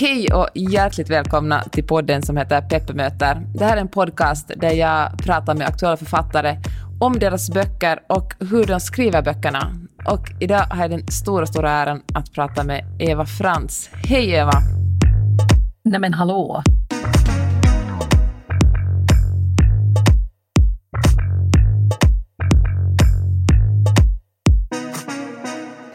Hej och hjärtligt välkomna till podden som heter Peppemöter. Det här är en podcast där jag pratar med aktuella författare om deras böcker och hur de skriver böckerna. Och idag har jag den stora, stora äran att prata med Eva Frans. Hej Eva! Nej men hallå!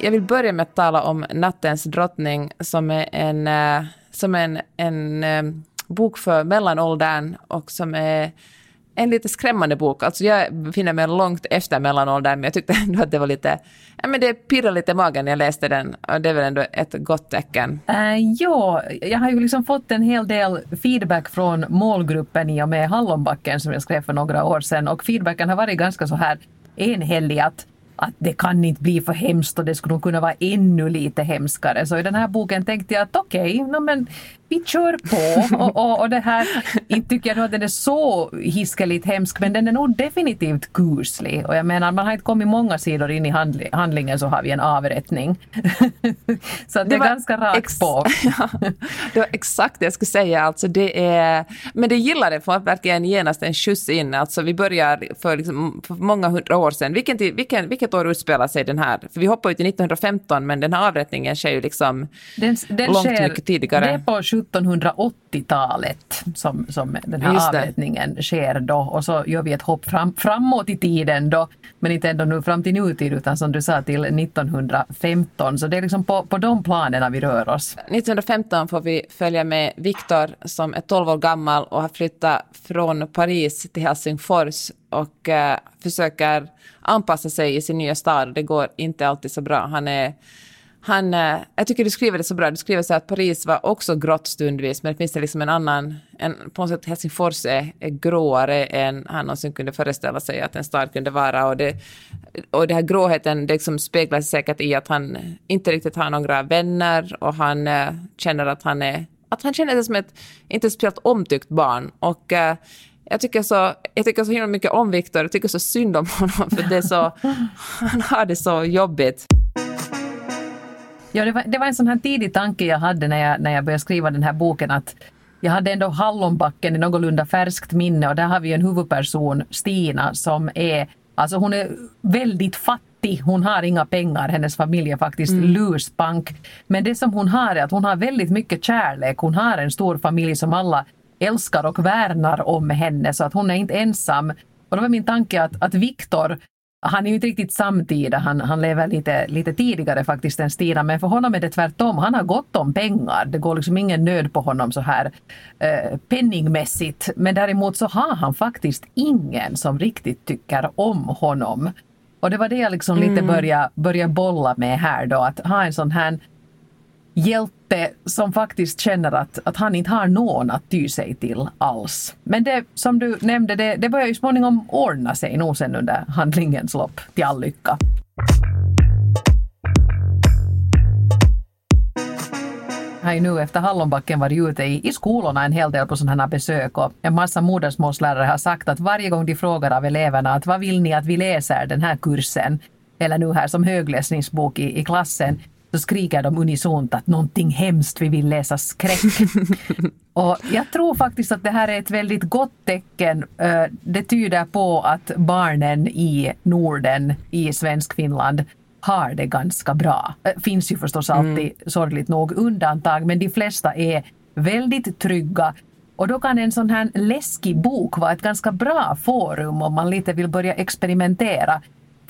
Jag vill börja med att tala om Nattens drottning som är en, eh, som en, en eh, bok för mellanåldern och som är en lite skrämmande bok. Alltså jag befinner mig långt efter mellanåldern, men jag tyckte ändå att det var lite... Ja, men det pirrade lite i magen när jag läste den, och det är väl ändå ett gott tecken. Äh, ja, jag har ju liksom fått en hel del feedback från målgruppen i och med Hallonbacken som jag skrev för några år sedan, och feedbacken har varit ganska så här enhällig att att det kan inte bli för hemskt och det skulle kunna vara ännu lite hemskare. Så i den här boken tänkte jag att okej, okay, no, vi kör på. Och, och, och det här, inte tycker jag att den är så hiskeligt hemsk, men den är nog definitivt kuslig. Och jag menar, man har inte kommit många sidor in i handli handlingen så har vi en avrättning. så det, det är ganska rakt på. ja, det var exakt det jag skulle säga. Alltså det är, men det gillar det, för att verkligen genast en skjuts in. Alltså vi börjar för, liksom, för många hundra år sedan. Vilken, vilken, vilket år utspelar sig den här? För vi hoppar ju till 1915, men den här avrättningen sker ju liksom den, den långt sker, mycket tidigare. Det är på 1780-talet som, som den här avrättningen sker då och så gör vi ett hopp fram, framåt i tiden då, men inte ändå nu fram till nutid utan som du sa till 1915. Så det är liksom på, på de planerna vi rör oss. 1915 får vi följa med Viktor som är 12 år gammal och har flyttat från Paris till Helsingfors och uh, försöker anpassa sig i sin nya stad. Det går inte alltid så bra. Han är han, eh, jag tycker du skriver det så bra. Du skriver så att Paris var också grått stundvis, men det finns det liksom en annan... En, på något sätt Helsingfors är, är gråare än han någonsin kunde föreställa sig att en stad kunde vara. Och det, och det här gråheten det liksom speglar sig säkert i att han inte riktigt har några vänner och han eh, känner att han är... Att han känner sig som ett inte speciellt omtyckt barn. Och eh, jag tycker, så, jag tycker så himla mycket om Viktor, jag tycker så synd om honom, för det är så, han har det så jobbigt. Ja, det var, det var en sån här tidig tanke jag hade när jag, när jag började skriva den här boken att jag hade ändå Hallonbacken i någorlunda färskt minne och där har vi en huvudperson, Stina, som är, alltså hon är väldigt fattig. Hon har inga pengar, hennes familj är faktiskt mm. luspank. Men det som hon har är att hon har väldigt mycket kärlek. Hon har en stor familj som alla älskar och värnar om henne så att hon är inte ensam. Och då var min tanke att, att Viktor han är ju inte riktigt samtida, han, han lever lite, lite tidigare faktiskt än Stina, men för honom är det tvärtom. Han har gott om pengar. Det går liksom ingen nöd på honom så här eh, penningmässigt. Men däremot så har han faktiskt ingen som riktigt tycker om honom. Och det var det jag liksom mm. lite började, började bolla med här då, att ha en sån här hjälte som faktiskt känner att, att han inte har någon att ty sig till alls. Men det som du nämnde, det, det börjar ju småningom ordna sig nog sen under handlingens lopp till all lycka. Jag har ju nu efter Hallonbacken varit ute i, i skolorna en hel del på sådana här besök och en massa modersmålslärare har sagt att varje gång de frågar av eleverna att vad vill ni att vi läser den här kursen eller nu här som högläsningsbok i, i klassen så skriker de unisont att någonting hemskt, vi vill läsa skräck. och jag tror faktiskt att det här är ett väldigt gott tecken. Eh, det tyder på att barnen i Norden, i Svenskfinland, har det ganska bra. Det eh, finns ju förstås mm. alltid mm. sorgligt nog undantag, men de flesta är väldigt trygga och då kan en sån här läskig bok vara ett ganska bra forum om man lite vill börja experimentera.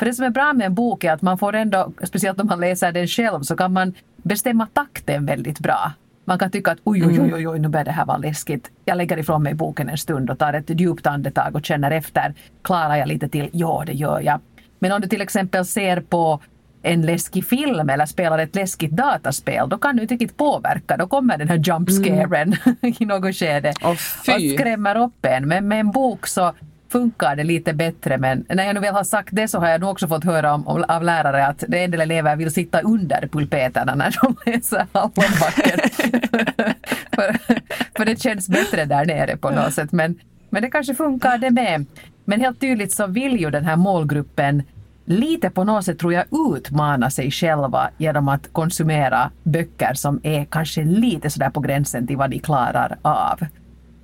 För det som är bra med en bok är att man får ändå, speciellt om man läser den själv, så kan man bestämma takten väldigt bra. Man kan tycka att oj, oj, oj, oj, oj nu börjar det här vara läskigt. Jag lägger ifrån mig boken en stund och tar ett djupt andetag och känner efter. Klarar jag lite till? Ja, det gör jag. Men om du till exempel ser på en läskig film eller spelar ett läskigt dataspel, då kan du inte riktigt påverka. Då kommer den här jump scaren mm. i något skede oh, och skrämmer upp en. Men med en bok så funkar det lite bättre men när jag nu väl har sagt det så har jag nog också fått höra om, om, av lärare att en del elever vill sitta under pulpeterna när de läser Hallonbacken. för, för det känns bättre där nere på något sätt men, men det kanske funkar det med. Men helt tydligt så vill ju den här målgruppen lite på något sätt tror jag utmana sig själva genom att konsumera böcker som är kanske lite sådär på gränsen till vad de klarar av.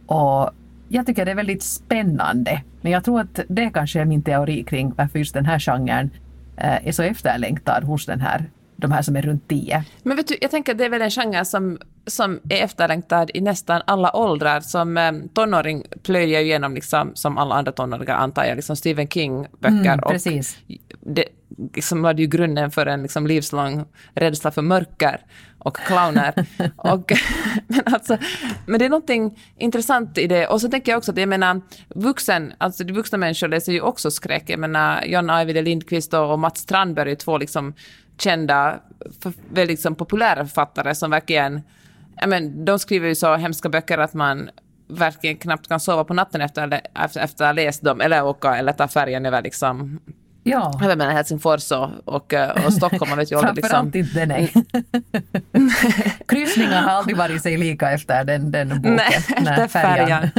Och jag tycker det är väldigt spännande. Men jag tror att det kanske är min teori kring varför just den här genren eh, är så efterlängtad hos den här de här som är runt 10. Men vet du, jag tänker att det är väl en genre som, som är efterlängtad i nästan alla åldrar. Som eh, tonåring plöjer igenom, liksom, som alla andra tonåringar antar jag, liksom Stephen King-böcker. Mm, precis. Och det liksom var det ju grunden för en liksom, livslång rädsla för mörker och clowner. och, men, alltså, men det är någonting intressant i det. Och så tänker jag också att jag menar, vuxen, alltså vuxna människor läser ju också skräck. Jag menar, John Ajvide Lindqvist och, och Mats Strandberg är två liksom kända, för, väldigt liksom, populära författare som verkligen... Men, de skriver ju så hemska böcker att man verkligen knappt kan sova på natten efter att ha läst dem, eller åka eller ta färjan över liksom Ja. Jag menar Helsingfors och, och, och Stockholm. Man vet ju Framförallt liksom. inte nej. Kryssningar har aldrig varit sig lika efter den, den boken. Nej, efter färjan.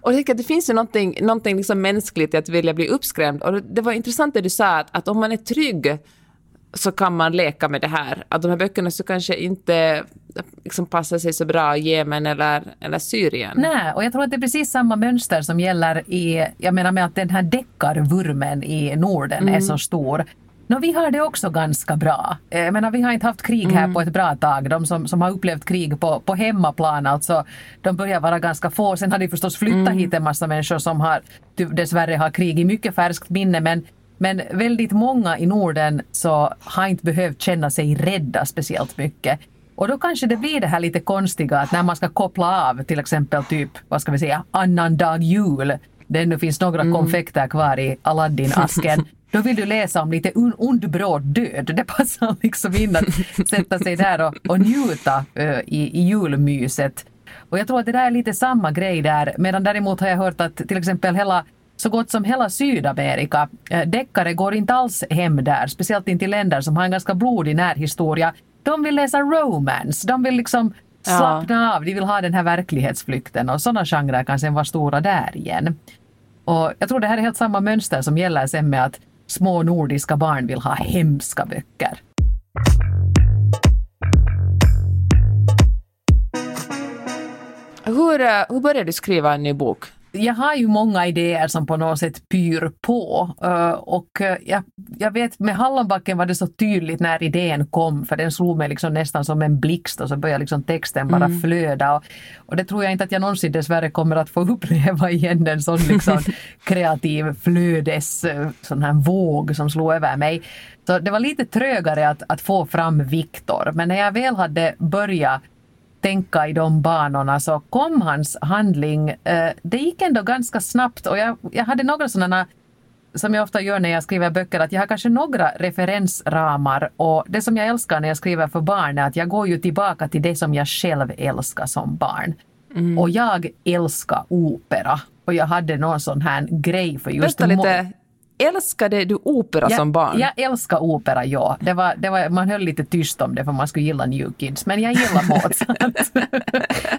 och jag det finns ju någonting, någonting liksom mänskligt i att vilja bli uppskrämd. Och det var intressant det du sa, att, att om man är trygg så kan man leka med det här. Att de här böckerna så kanske inte liksom passar sig så bra i Jemen eller, eller Syrien. Nej, och jag tror att det är precis samma mönster som gäller i, jag menar med att den här deckarvurmen i Norden mm. är så stor. No, vi har det också ganska bra. Eh, jag menar, vi har inte haft krig här mm. på ett bra tag. De som, som har upplevt krig på, på hemmaplan, alltså, de börjar vara ganska få. Sen har de förstås flyttat mm. hit en massa människor som har, dessvärre har krig i mycket färskt minne. Men, men väldigt många i Norden så har inte behövt känna sig rädda speciellt mycket. Och då kanske det blir det här lite konstiga att när man ska koppla av till exempel typ, vad ska vi säga, annandag jul, det ännu finns några mm. konfekter kvar i Aladdin-asken, då vill du läsa om lite ond bråd död. Det passar liksom in att sätta sig där och, och njuta uh, i, i julmyset. Och jag tror att det där är lite samma grej där, medan däremot har jag hört att till exempel hela så gott som hela Sydamerika. Eh, deckare går inte alls hem där, speciellt inte i länder som har en ganska blodig närhistoria. De vill läsa romance, de vill liksom slappna ja. av, de vill ha den här verklighetsflykten och sådana genrer kan sen vara stora där igen. Och jag tror det här är helt samma mönster som gäller sen med att små nordiska barn vill ha hemska böcker. Hur, eh, hur började du skriva en ny bok? Jag har ju många idéer som på något sätt pyr på. Uh, och uh, jag, jag vet med Hallonbacken var det så tydligt när idén kom för den slog mig liksom nästan som en blixt och så började liksom texten bara mm. flöda. Och, och, det tror jag inte att jag någonsin dessvärre kommer att få uppleva igen en sån liksom kreativ flödes uh, sån här våg som slog över mig. Så det var lite trögare att, att få fram Viktor men när jag väl hade börjat tänka i de banorna så kom hans handling, eh, det gick ändå ganska snabbt och jag, jag hade några sådana som jag ofta gör när jag skriver böcker, att jag har kanske några referensramar och det som jag älskar när jag skriver för barn är att jag går ju tillbaka till det som jag själv älskar som barn. Mm. Och jag älskar opera och jag hade någon sån här grej för just... Berätta lite, Älskade du opera jag, som barn? Jag älskar opera, ja. Det var, det var, man höll lite tyst om det för man skulle gilla New Kids. Men jag gillar Mozart.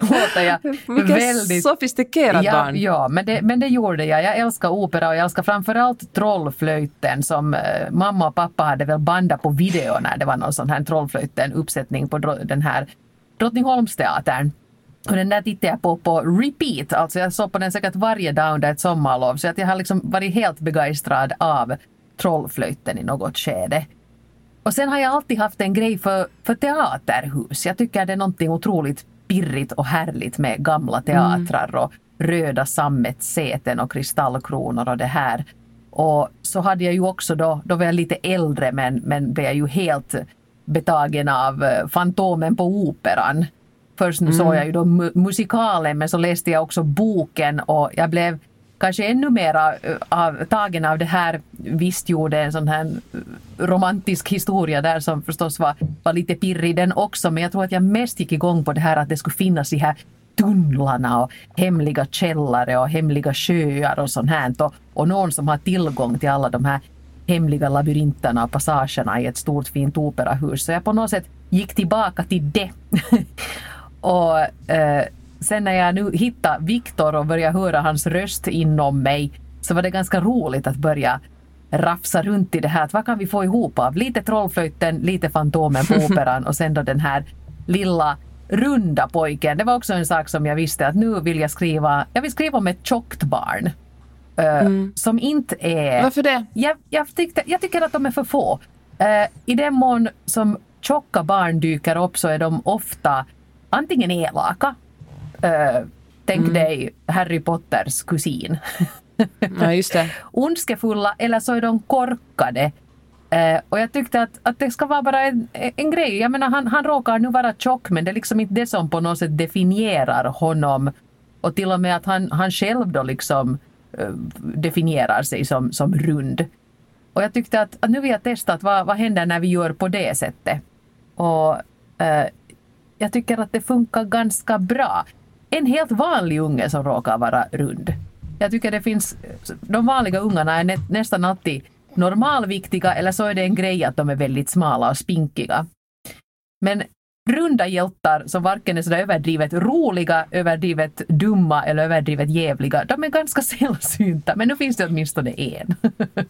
Låter jag Vilket väldigt... sofistikerat ja, barn. Ja, men det, men det gjorde jag. Jag älskar opera och jag älskar framförallt Trollflöjten som eh, mamma och pappa hade väl bandat på video när det var någon sån här Trollflöjten-uppsättning på den här Drottningholmsteatern. Och den där tittade jag på på repeat, alltså jag såg på den säkert varje dag under ett sommarlov så att jag har liksom varit helt begeistrad av Trollflöjten i något skede. Och sen har jag alltid haft en grej för, för teaterhus. Jag tycker det är någonting otroligt pirrigt och härligt med gamla teatrar mm. och röda sammetssäten och kristallkronor och det här. Och så hade jag ju också då, då var jag lite äldre men, men blev jag ju helt betagen av eh, Fantomen på Operan Först mm. såg jag ju då mu musikalen men så läste jag också boken och jag blev kanske ännu mera eh, av, tagen av det här. Visst gjorde en sån här eh, romantisk historia där som förstås var, var lite pirrig den också men jag tror att jag mest gick igång på det här att det skulle finnas de här tunnlarna och hemliga källare och hemliga sjöar och sånt här. Och, och någon som har tillgång till alla de här hemliga labyrinterna och passagerna i ett stort fint operahus. Så jag på något sätt gick tillbaka till det. Och eh, sen när jag nu hittade Viktor och började höra hans röst inom mig så var det ganska roligt att börja rafsa runt i det här. Att vad kan vi få ihop av? Lite Trollflöjten, lite Fantomen på Operan och sen då den här lilla runda pojken. Det var också en sak som jag visste att nu vill jag skriva. Jag vill skriva om ett tjockt barn. Uh, mm. Som inte är... Varför det? Jag, jag, tyckte, jag tycker att de är för få. Uh, I den mån som tjocka barn dyker upp så är de ofta antingen elaka. Uh, tänk mm. dig Harry Potters kusin. ja, just det. Ondskefulla eller så är de korkade. Uh, och jag tyckte att, att det ska vara bara en, en grej. Jag menar han, han råkar nu vara tjock men det är liksom inte det som på något sätt definierar honom. Och till och med att han, han själv då liksom uh, definierar sig som, som rund. Och jag tyckte att, att nu vill jag testa att vad, vad händer när vi gör på det sättet. Och uh, jag tycker att det funkar ganska bra. En helt vanlig unge som råkar vara rund. Jag tycker det finns, de vanliga ungarna är nä, nästan alltid normalviktiga eller så är det en grej att de är väldigt smala och spinkiga. Men runda hjältar som varken är sådär överdrivet roliga, överdrivet dumma eller överdrivet jävliga, de är ganska sällsynta. Men nu finns det åtminstone en.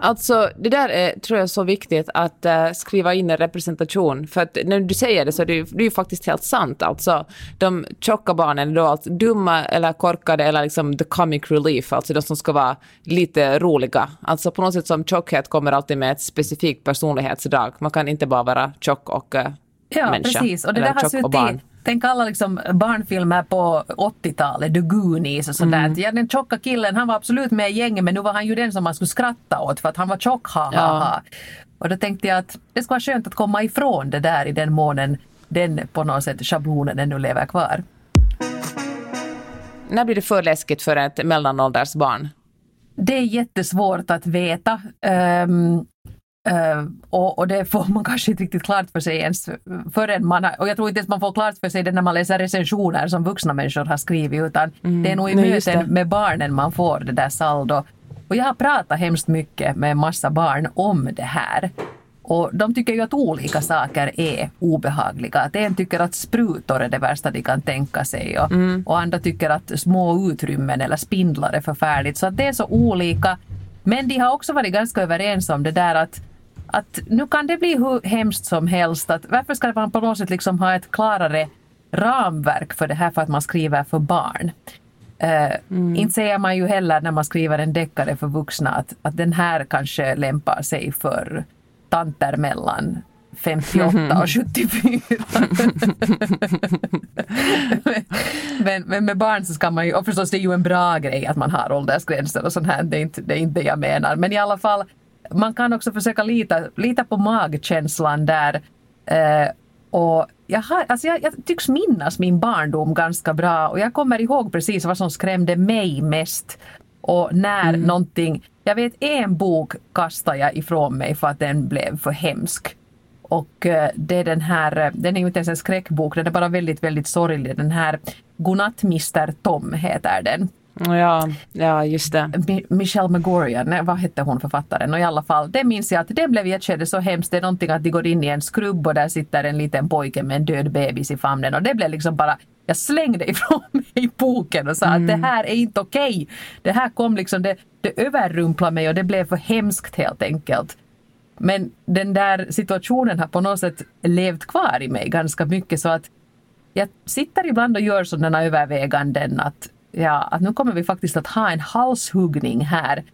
Alltså det där är, tror jag är så viktigt att uh, skriva in en representation. För att när du säger det så är det, ju, det är ju faktiskt helt sant. Alltså de tjocka barnen är då alltså dumma eller korkade eller liksom the comic relief, alltså de som ska vara lite roliga. Alltså på något sätt som tjockhet kommer alltid med ett specifikt personlighetsdrag. Man kan inte bara vara tjock och uh, ja, människa. Precis. Och det där har suttit, Tänk alla liksom barnfilmer på 80-talet, The Goonies och sådär. Mm. Ja, den tjocka killen, han var absolut med i gänget men nu var han ju den som man skulle skratta åt för att han var tjock, ha, ha, ha. Och då tänkte jag att det skulle vara skönt att komma ifrån det där i den månen den på något sätt schablonen ännu lever kvar. När blir det för läskigt för ett mellanålders barn? Det är jättesvårt att veta. Um, Uh, och, och, det får man kanske inte riktigt klart för sig ens förrän man har, och jag tror inte ens man får klart för sig det när man läser recensioner som vuxna människor har skrivit utan mm, det är nog i nej, möten med barnen man får det där saldo. Och jag har pratat hemskt mycket med en massa barn om det här. Och de tycker ju att olika saker är obehagliga. Att en tycker att sprutor är det värsta de kan tänka sig och, mm. och andra tycker att små utrymmen eller spindlar är förfärligt. Så att det är så olika. Men de har också varit ganska överens om det där att att nu kan det bli hur hemskt som helst. Att varför ska man på något sätt liksom ha ett klarare ramverk för det här för att man skriver för barn? Uh, mm. Inte säger man ju heller när man skriver en deckare för vuxna att, att den här kanske lämpar sig för tanter mellan 58 och 74. men, men, med barn så ska man ju, och förstås det är ju en bra grej att man har åldersgränser och sånt här, det är inte det, är inte jag menar. Men i alla fall man kan också försöka lita, lita på magkänslan där. Eh, och jag, har, alltså jag, jag tycks minnas min barndom ganska bra och jag kommer ihåg precis vad som skrämde mig mest. Och när mm. någonting, jag vet en bok kastade jag ifrån mig för att den blev för hemsk. Och eh, det är den här, eh, den är ju inte ens en skräckbok, den är bara väldigt, väldigt sorglig. Den här Godnatt Mr Tom heter den. Ja, ja just det. Michelle Megorian, vad hette hon författaren? Och i alla fall, det minns jag att det blev i ett skede så hemskt. Det är någonting att de går in i en skrubb och där sitter en liten pojke med en död bebis i famnen och det blev liksom bara jag slängde ifrån mig boken och sa mm. att det mm. här är inte okej. Okay. Det här kom liksom, det, det överrumplade mig och det blev för hemskt helt enkelt. Men den där situationen har på något sätt levt kvar i mig ganska mycket så att jag sitter ibland och gör sådana överväganden att ja, att nu kommer vi faktiskt att ha en halshuggning här.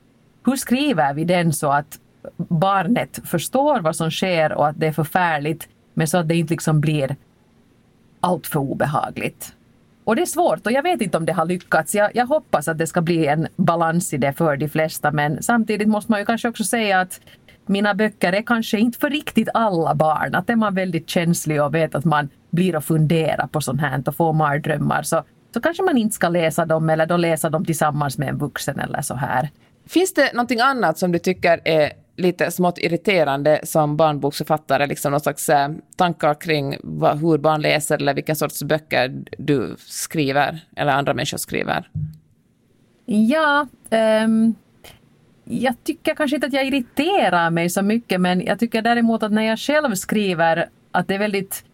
Hur skriver vi den så att barnet förstår vad som sker och att det är förfärligt men så att det inte liksom blir allt för obehagligt. Och det är svårt och jag vet inte om det har lyckats. Jag, jag, hoppas att det ska bli en balans i det för de flesta men samtidigt måste man ju kanske också säga att mina böcker är kanske inte för riktigt alla barn. Att är man väldigt känslig och vet att man blir och funderar på sånt här och får mardrömmar så så kanske man inte ska läsa dem eller då läsa dem tillsammans med en vuxen eller så här. Finns det någonting annat som du tycker är lite smått irriterande som barnboksförfattare, liksom någon slags eh, tankar kring vad, hur barn läser eller vilka sorts böcker du skriver eller andra människor skriver? Ja, um, jag tycker kanske inte att jag irriterar mig så mycket men jag tycker däremot att när jag själv skriver att det är väldigt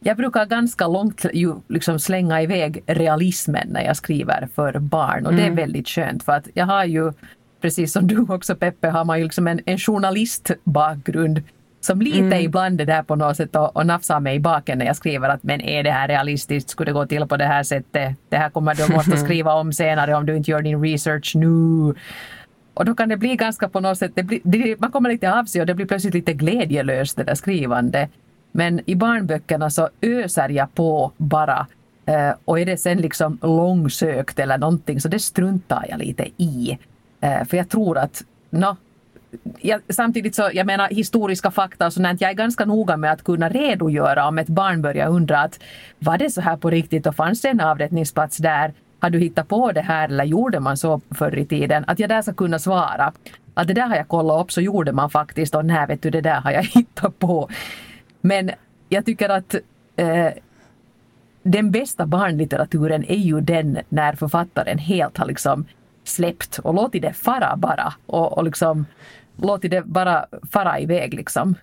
jag brukar ganska långt ju liksom slänga iväg realismen när jag skriver för barn och mm. det är mm. väldigt skönt för att jag har ju precis som du också Peppe, har man ju liksom en, en journalistbakgrund som lite mm. ibland det där på något sätt och, och nafsar mig i baken när jag skriver att men är det här realistiskt, skulle det gå till på det här sättet? Det här kommer du måste skriva om senare om du inte gör din research nu. Och då kan det bli ganska på något sätt, det blir, det, man kommer lite av sig och det blir plötsligt lite glädjelöst det där skrivande. Men i barnböckerna så öser jag på bara eh, och är det sen liksom långsökt eller någonting så det struntar jag lite i. Eh, för jag tror att, no, jag, samtidigt så, jag menar historiska fakta och sånt, jag är ganska noga med att kunna redogöra om ett barn börjar undra att var det så här på riktigt och fanns det en avrättningsplats där? Har du hittat på det här eller gjorde man så förr i tiden? Att jag där ska kunna svara att det där har jag kollat upp så gjorde man faktiskt och nej vet du det där har jag hittat på. Men jag tycker att eh, den bästa barnlitteraturen är ju den när författaren helt har liksom släppt och låtit det fara bara och, och liksom låtit det bara fara iväg liksom.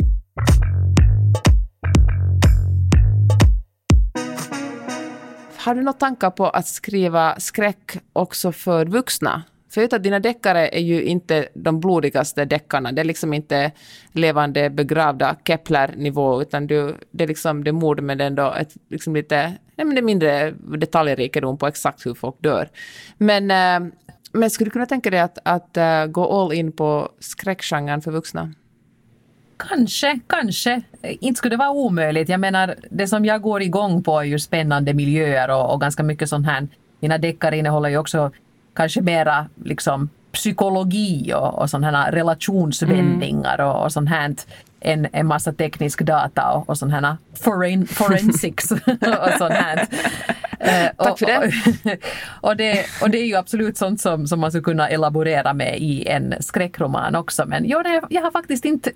Har du några tankar på att skriva skräck också för vuxna? För jag vet att dina deckare är ju inte de blodigaste deckarna. Det är liksom inte levande begravda Kepler-nivå, utan du, det är liksom det mord med ändå ett liksom lite, nej men det är mindre detaljrikedom på exakt hur folk dör. Men eh, men skulle du kunna tänka dig att, att uh, gå all in på skräckgenren för vuxna? Kanske, kanske. Inte skulle det vara omöjligt. Jag menar, det som jag går igång på är ju spännande miljöer och, och ganska mycket sånt här. Mina deckare innehåller ju också kanske mera liksom psykologi och, och sådana relationsvändningar mm. och, och sånt här en, en massa teknisk data och, och sån här foren, forensics och sånt här. Eh, Tack för det. Och, och, det. och det är ju absolut sånt som, som man skulle kunna elaborera med i en skräckroman också. Men jag, jag har faktiskt inte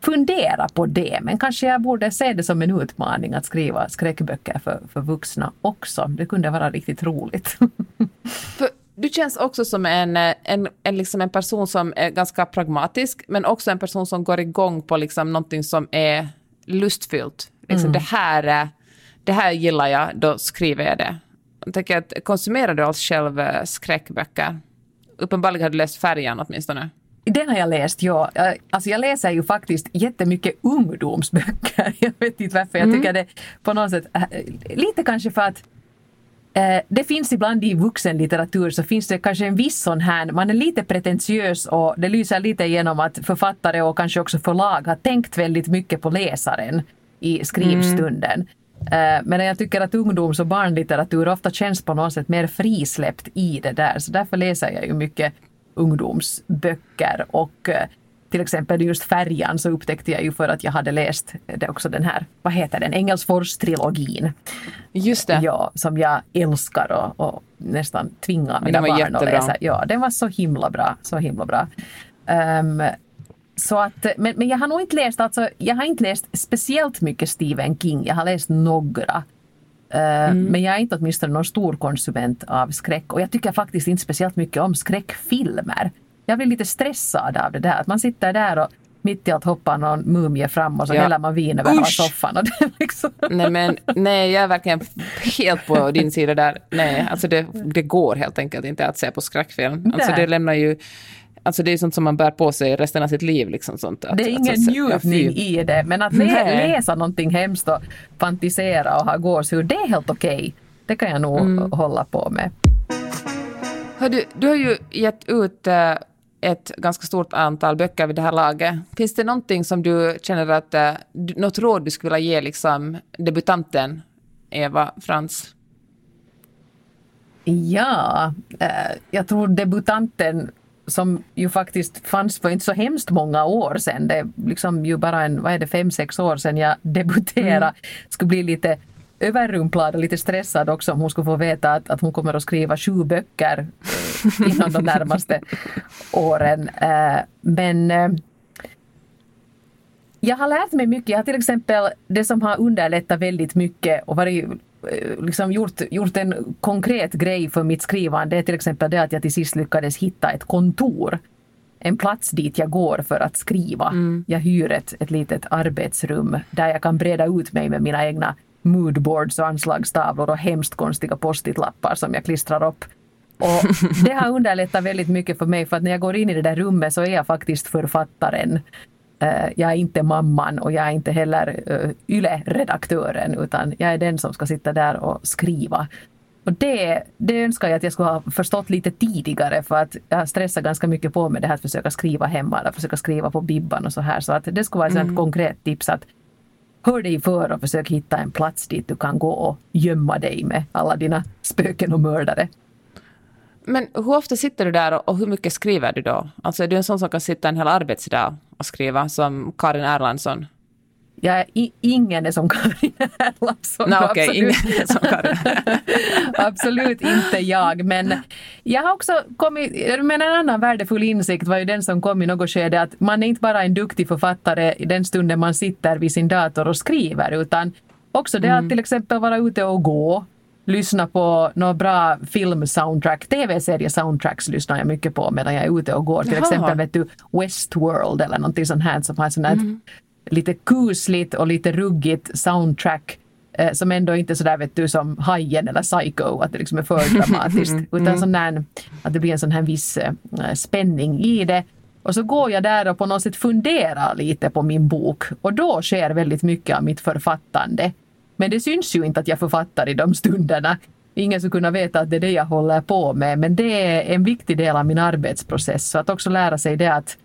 funderat på det, men kanske jag borde se det som en utmaning att skriva skräckböcker för, för vuxna också. Det kunde vara riktigt roligt. Du känns också som en, en, en, liksom en person som är ganska pragmatisk, men också en person som går igång på liksom någonting som är lustfyllt. Liksom mm. det, här, det här gillar jag, då skriver jag det. Jag tänker att, konsumerar du alls själv eh, skräckböcker? Uppenbarligen har du läst Färjan åtminstone. Den har jag läst, ja. Alltså jag läser ju faktiskt jättemycket ungdomsböcker. Jag vet inte varför. Jag tycker mm. det på något sätt, lite kanske för att Eh, det finns ibland i vuxenlitteratur så finns det kanske en viss sån här, man är lite pretentiös och det lyser lite igenom att författare och kanske också förlag har tänkt väldigt mycket på läsaren i skrivstunden. Mm. Men jag tycker att ungdoms och barnlitteratur ofta känns på något sätt mer frisläppt i det där. Så därför läser jag ju mycket ungdomsböcker och eh, till exempel just Färjan så upptäckte jag ju för att jag hade läst det också den här, vad heter den, Engelsfors-trilogin. Just det. Ja, som jag älskar och, och nästan tvingar mina barn jättebra. att läsa. Ja, den var så himla bra, så himla bra. Um, så att, men, men jag har nog inte läst, alltså, jag har inte läst speciellt mycket Stephen King, jag har läst några. Uh, mm. Men jag är inte åtminstone någon stor konsument av skräck och jag tycker faktiskt inte speciellt mycket om skräckfilmer jag blir lite stressad av det där. Att man sitter där och mitt i allt hoppar någon mumie fram och så ja. häller man vin över hela soffan. Och det liksom. nej, men, nej, jag är verkligen helt på din sida där. Nej, alltså det, det går helt enkelt inte att se på skräckfilm. Alltså det lämnar ju Alltså det är sånt som man bär på sig resten av sitt liv. Liksom sånt. Att, det är ingen alltså, njutning i det, men att lä läsa någonting hemskt och fantisera och ha gåshud, det är helt okej. Okay. Det kan jag nog mm. hålla på med. Hör du, du har ju gett ut uh, ett ganska stort antal böcker vid det här laget. Finns det någonting som du känner att, uh, något råd du skulle vilja ge liksom, debutanten Eva Frans? Ja, uh, jag tror debutanten som ju faktiskt fanns för inte så hemskt många år sedan. Det är liksom ju bara en, vad är det, fem, sex år sedan jag debuterade. Mm. Skulle bli lite överrumplad och lite stressad också om hon skulle få veta att, att hon kommer att skriva sju böcker eh, inom de närmaste åren. Eh, men eh, jag har lärt mig mycket. Jag har till exempel det som har underlättat väldigt mycket och varit liksom gjort, gjort en konkret grej för mitt skrivande. Är till exempel det att jag till sist lyckades hitta ett kontor. En plats dit jag går för att skriva. Mm. Jag hyr ett, ett litet arbetsrum där jag kan breda ut mig med mina egna moodboards och anslagstavlor och hemskt konstiga post-it-lappar som jag klistrar upp Och det har underlättat väldigt mycket för mig för att när jag går in i det där rummet så är jag faktiskt författaren. Eh, jag är inte mamman och jag är inte heller uh, YLE-redaktören utan jag är den som ska sitta där och skriva. Och det, det önskar jag att jag skulle ha förstått lite tidigare för att jag stressar ganska mycket på med det här att försöka skriva hemma eller försöka skriva på bibban och så här. Så att det skulle vara ett mm. konkret tips att hör dig för och försök hitta en plats dit du kan gå och gömma dig med alla dina spöken och mördare. Men hur ofta sitter du där och hur mycket skriver du då? Alltså är du en sån som kan sitta en hel arbetsdag och skriva som Karin Erlandsson? Jag är ingen är som Karin Erlandsson. No, okay, ingen är som Karin. absolut inte jag. Men jag har också kommit, men en annan värdefull insikt var ju den som kom i något skede att man är inte bara en duktig författare i den stunden man sitter vid sin dator och skriver utan också det mm. att till exempel vara ute och gå lyssna på några bra film-soundtrack, tv-serie-soundtracks lyssnar jag mycket på medan jag är ute och går. Till Jaha. exempel vet du Westworld eller någonting sånt här som har sånt här mm. Lite kusligt och lite ruggigt soundtrack eh, som ändå inte är sådär vet du som Hajen eller Psycho, att det liksom är för dramatiskt. Mm. Utan sån där, att det blir en sån här viss eh, spänning i det. Och så går jag där och på något sätt funderar lite på min bok och då sker väldigt mycket av mitt författande. Men det syns ju inte att jag författar i de stunderna. Ingen skulle kunna veta att det är det jag håller på med, men det är en viktig del av min arbetsprocess. Så att också lära sig det att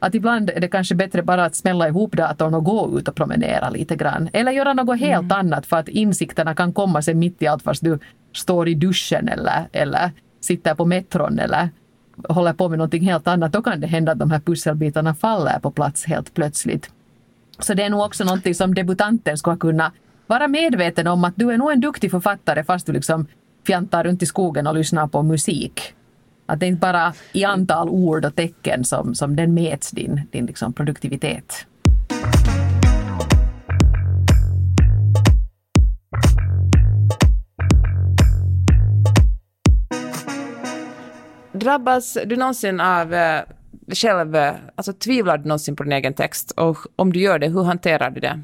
att ibland är det kanske bättre bara att smälla ihop datorn och gå ut och promenera lite grann. Eller göra något helt mm. annat för att insikterna kan komma sen mitt i allt fast du står i duschen eller, eller sitter på metron eller håller på med någonting helt annat. Då kan det hända att de här pusselbitarna faller på plats helt plötsligt. Så det är nog också någonting som debutanten ska kunna vara medveten om att du är nog en duktig författare fast du liksom fjantar runt i skogen och lyssnar på musik. Att det är inte bara i antal ord och tecken som, som den mäts din, din liksom produktivitet. Drabbas du någonsin av eh, själv, alltså tvivlar du någonsin på din egen text? Och om du gör det, hur hanterar du det?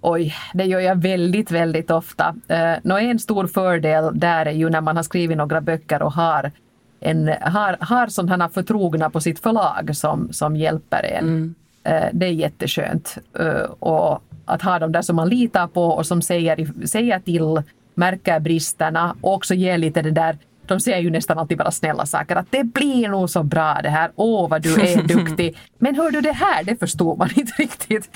Oj, det gör jag väldigt, väldigt ofta. Eh, en stor fördel där är ju när man har skrivit några böcker och har, en, har, har sådana förtrogna på sitt förlag som, som hjälper en. Mm. Eh, det är jätteskönt. Eh, och att ha dem där som man litar på och som säger, säger till, märker bristerna och också ger lite det där de säger ju nästan alltid bara snälla saker. Att det blir nog så bra det här. Åh vad du är duktig. Men hör du det här, det förstår man inte riktigt.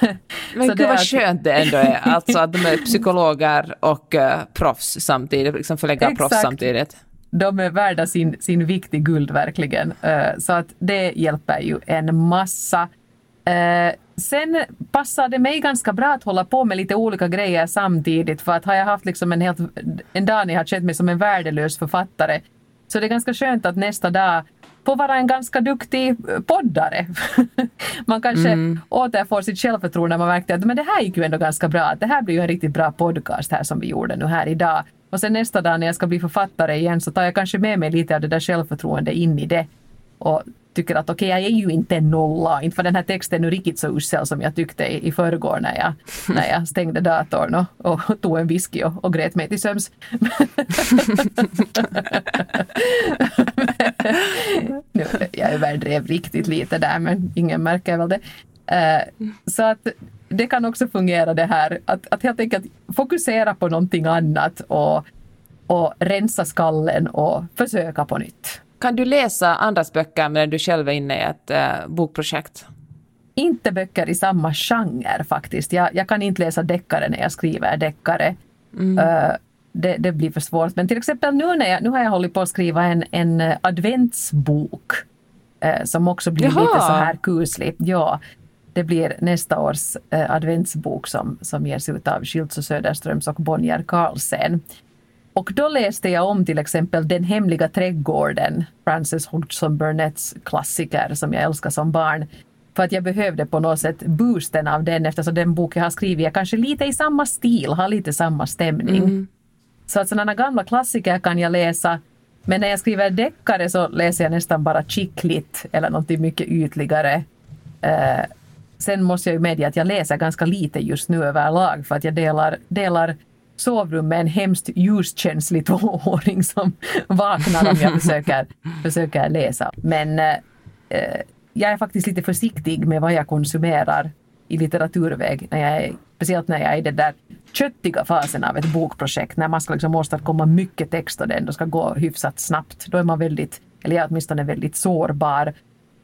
Men gud vad skönt det ändå är. Alltså att de är psykologer och uh, proffs samtidigt. Liksom förläggarproffs samtidigt. De är värda sin, sin vikt i guld verkligen. Uh, så att det hjälper ju en massa. Uh, sen passar det mig ganska bra att hålla på med lite olika grejer samtidigt för att har jag haft liksom en, helt, en dag när jag har känt mig som en värdelös författare så det är ganska skönt att nästa dag få vara en ganska duktig poddare. man kanske mm. återfår sitt självförtroende när man märkte att men det här gick ju ändå ganska bra. Det här blir ju en riktigt bra podcast här som vi gjorde nu här idag. Och sen nästa dag när jag ska bli författare igen så tar jag kanske med mig lite av det där självförtroendet in i det. Och tycker att okej, okay, jag är ju inte en nolla, inte för den här texten nu riktigt så usel som jag tyckte i, i förrgår när jag, när jag stängde datorn och, och tog en whisky och, och grät mig till söms. nu, jag överdrev riktigt lite där, men ingen märker väl det. Uh, så att det kan också fungera det här att, att helt enkelt fokusera på någonting annat och, och rensa skallen och försöka på nytt. Kan du läsa andras böcker medan du själv är inne i ett uh, bokprojekt? Inte böcker i samma genre faktiskt. Jag, jag kan inte läsa deckare när jag skriver deckare. Mm. Uh, det, det, blir för svårt. Men till exempel nu, när jag, nu har jag hållit på att skriva en, en adventsbok uh, som också blir Jaha. lite så här kuslig. Ja, det blir nästa års uh, adventsbok som, som ges ut av Schiltz och Söderströms och Bonnier Carlsen. Och då läste jag om till exempel Den hemliga trädgården, Frances Hodgson Burnetts klassiker som jag älskar som barn. För att jag behövde på något sätt boosten av den eftersom den bok jag har skrivit är kanske lite i samma stil, har lite samma stämning. Mm. Så att sådana gamla klassiker kan jag läsa. Men när jag skriver deckare så läser jag nästan bara chicklit eller någonting mycket ytligare. Uh, sen måste jag ju medge att jag läser ganska lite just nu överlag för att jag delar, delar sovrum med en hemskt ljuskänslig tvååring som vaknar om jag försöker, försöker läsa. Men eh, eh, jag är faktiskt lite försiktig med vad jag konsumerar i litteraturväg. När jag är, speciellt när jag är i den där köttiga fasen av ett bokprojekt. När man ska liksom åstadkomma mycket text och det ändå ska gå hyfsat snabbt. Då är man väldigt, eller jag är åtminstone väldigt sårbar.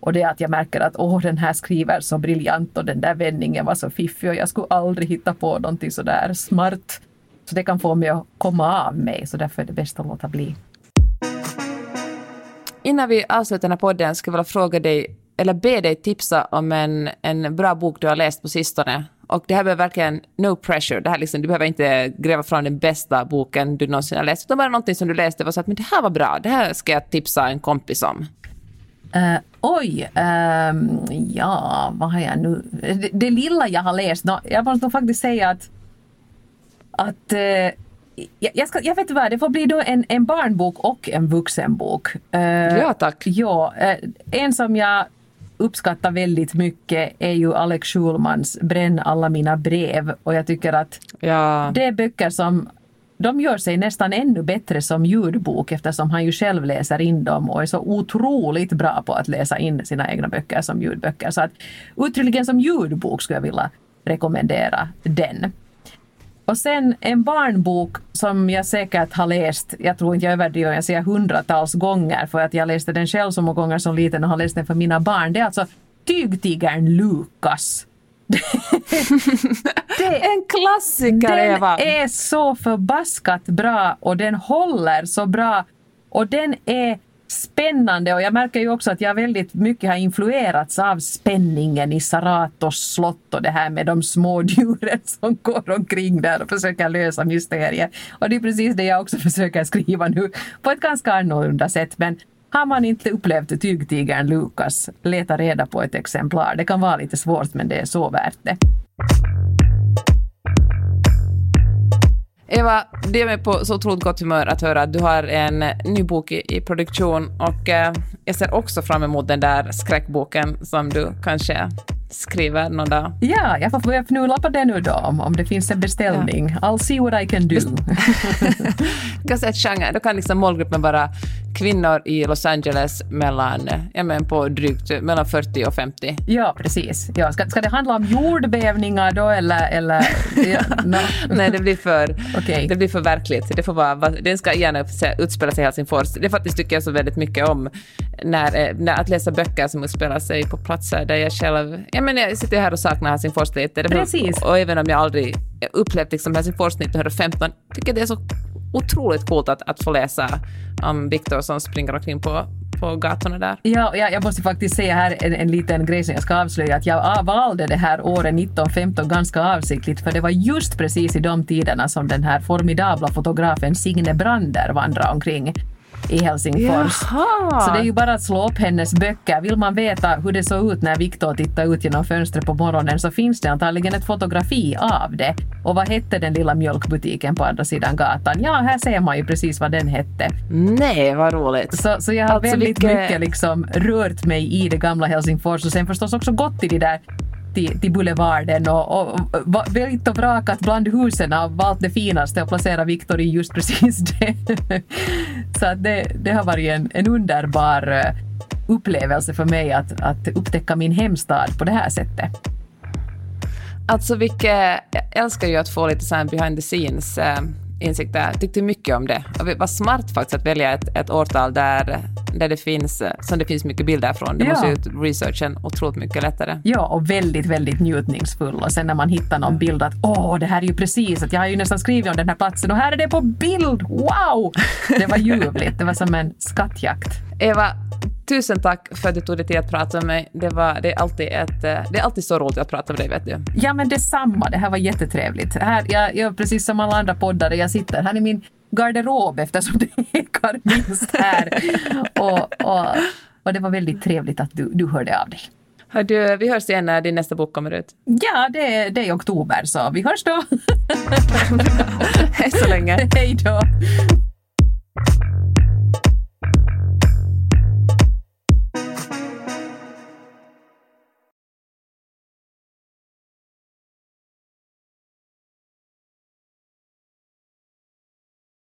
Och det är att jag märker att åh, den här skriver så briljant och den där vändningen var så fiffig och jag skulle aldrig hitta på någonting så där smart. Så det kan få mig att komma av mig, så därför är det bäst att låta bli. Innan vi avslutar den här podden skulle jag vilja fråga dig, eller be dig tipsa om en, en bra bok du har läst på sistone. Och det här behöver verkligen no pressure. Det här liksom, du behöver inte gräva fram den bästa boken du någonsin har läst, utan bara någonting som du läste och sa att men det här var bra, det här ska jag tipsa en kompis om. Uh, oj, um, ja, vad har jag nu? Det, det lilla jag har läst, no, jag måste nog faktiskt säga att, att uh, jag, ska, jag vet vad, det får bli då en, en barnbok och en vuxenbok. Uh, ja, tack. Ja, en som jag uppskattar väldigt mycket är ju Alex Schulmans Bränn alla mina brev och jag tycker att ja. det är böcker som de gör sig nästan ännu bättre som ljudbok eftersom han ju själv läser in dem och är så otroligt bra på att läsa in sina egna böcker som ljudböcker. Så att uttryckligen som ljudbok skulle jag vilja rekommendera den. Och sen en barnbok som jag säkert har läst, jag tror inte jag överdriver, jag säger hundratals gånger för att jag läste den själv så många gånger som liten och har läst den för mina barn. Det är alltså Tygtigern Lukas det, en klassiker, den Eva! Den är så förbaskat bra och den håller så bra. Och den är spännande och jag märker ju också att jag väldigt mycket har influerats av spänningen i Saratos slott och det här med de små djuren som går omkring där och försöker lösa mysterier. Och det är precis det jag också försöker skriva nu på ett ganska annorlunda sätt. Men har man inte upplevt tygtigern Lukas, leta reda på ett exemplar. Det kan vara lite svårt men det är så värt det. Eva, det gör mig på så otroligt gott humör att höra att du har en ny bok i, i produktion och eh, jag ser också fram emot den där skräckboken som du kanske skriver någon dag. Ja, jag får börja fnula på det nu då, om, om det finns en beställning. Ja. I'll see what I can do. du kan säga ett genre, då kan liksom målgruppen vara kvinnor i Los Angeles mellan, ja men på drygt mellan 40 och 50. Ja, precis. Ja, ska, ska det handla om jordbävningar då eller? eller ja, no. Nej, det blir, för, okay. det blir för verkligt. Det får vara, den ska gärna utspela sig i Helsingfors. Det faktiskt tycker jag så väldigt mycket om, när, eh, när, att läsa böcker som utspelar sig på platser där jag själv... Ja, men jag sitter här och saknar Helsingfors lite. Precis. Och, och även om jag aldrig upplevt liksom Helsingfors 1915, tycker jag det är så otroligt coolt att, att få läsa um, om Viktor som springer omkring på, på gatorna där. Ja, jag, jag måste faktiskt säga här en, en liten grej som jag ska avslöja, att jag ah, valde det här året 1915 ganska avsiktligt, för det var just precis i de tiderna som den här formidabla fotografen Signe Brander vandrade omkring i Helsingfors. Jaha. Så det är ju bara att slå upp hennes böcker. Vill man veta hur det såg ut när Viktor tittade ut genom fönstret på morgonen så finns det antagligen ett fotografi av det. Och vad hette den lilla mjölkbutiken på andra sidan gatan? Ja, här ser man ju precis vad den hette. Nej, vad roligt. Så, så jag har alltså väldigt vilka... mycket liksom rört mig i det gamla Helsingfors och sen förstås också gått till de där till, till Boulevarden och, och, och väldigt och vrakat bland husen och valt det finaste och placerat Victor i just precis det. Så att det, det har varit en, en underbar eh, upplevelse för mig att, att upptäcka min hemstad på det här sättet. Alltså vilket, jag älskar ju att få lite så behind the scenes eh, insikter. Jag tyckte mycket om det. Och det var smart faktiskt att välja ett, ett årtal där där det finns, som det finns mycket bilder från. Det ja. måste ju researchen otroligt mycket lättare. Ja, och väldigt, väldigt njutningsfull. Och sen när man hittar någon bild att åh, det här är ju precis, att jag har ju nästan skrivit om den här platsen och här är det på bild, wow! Det var ljuvligt, det var som en skattjakt. Eva, Tusen tack för att du tog dig tid att prata med mig. Det, var, det, är alltid ett, det är alltid så roligt att prata med dig, vet du. Ja, men detsamma. Det här var jättetrevligt. Här, jag, jag, precis som alla andra poddare, jag sitter här i min garderob eftersom det ekar minst här. och, och, och det var väldigt trevligt att du, du hörde av dig. Hör du, vi hörs igen när din nästa bok kommer ut. Ja, det, det är i oktober, så vi hörs då. Hej så länge. Hej då.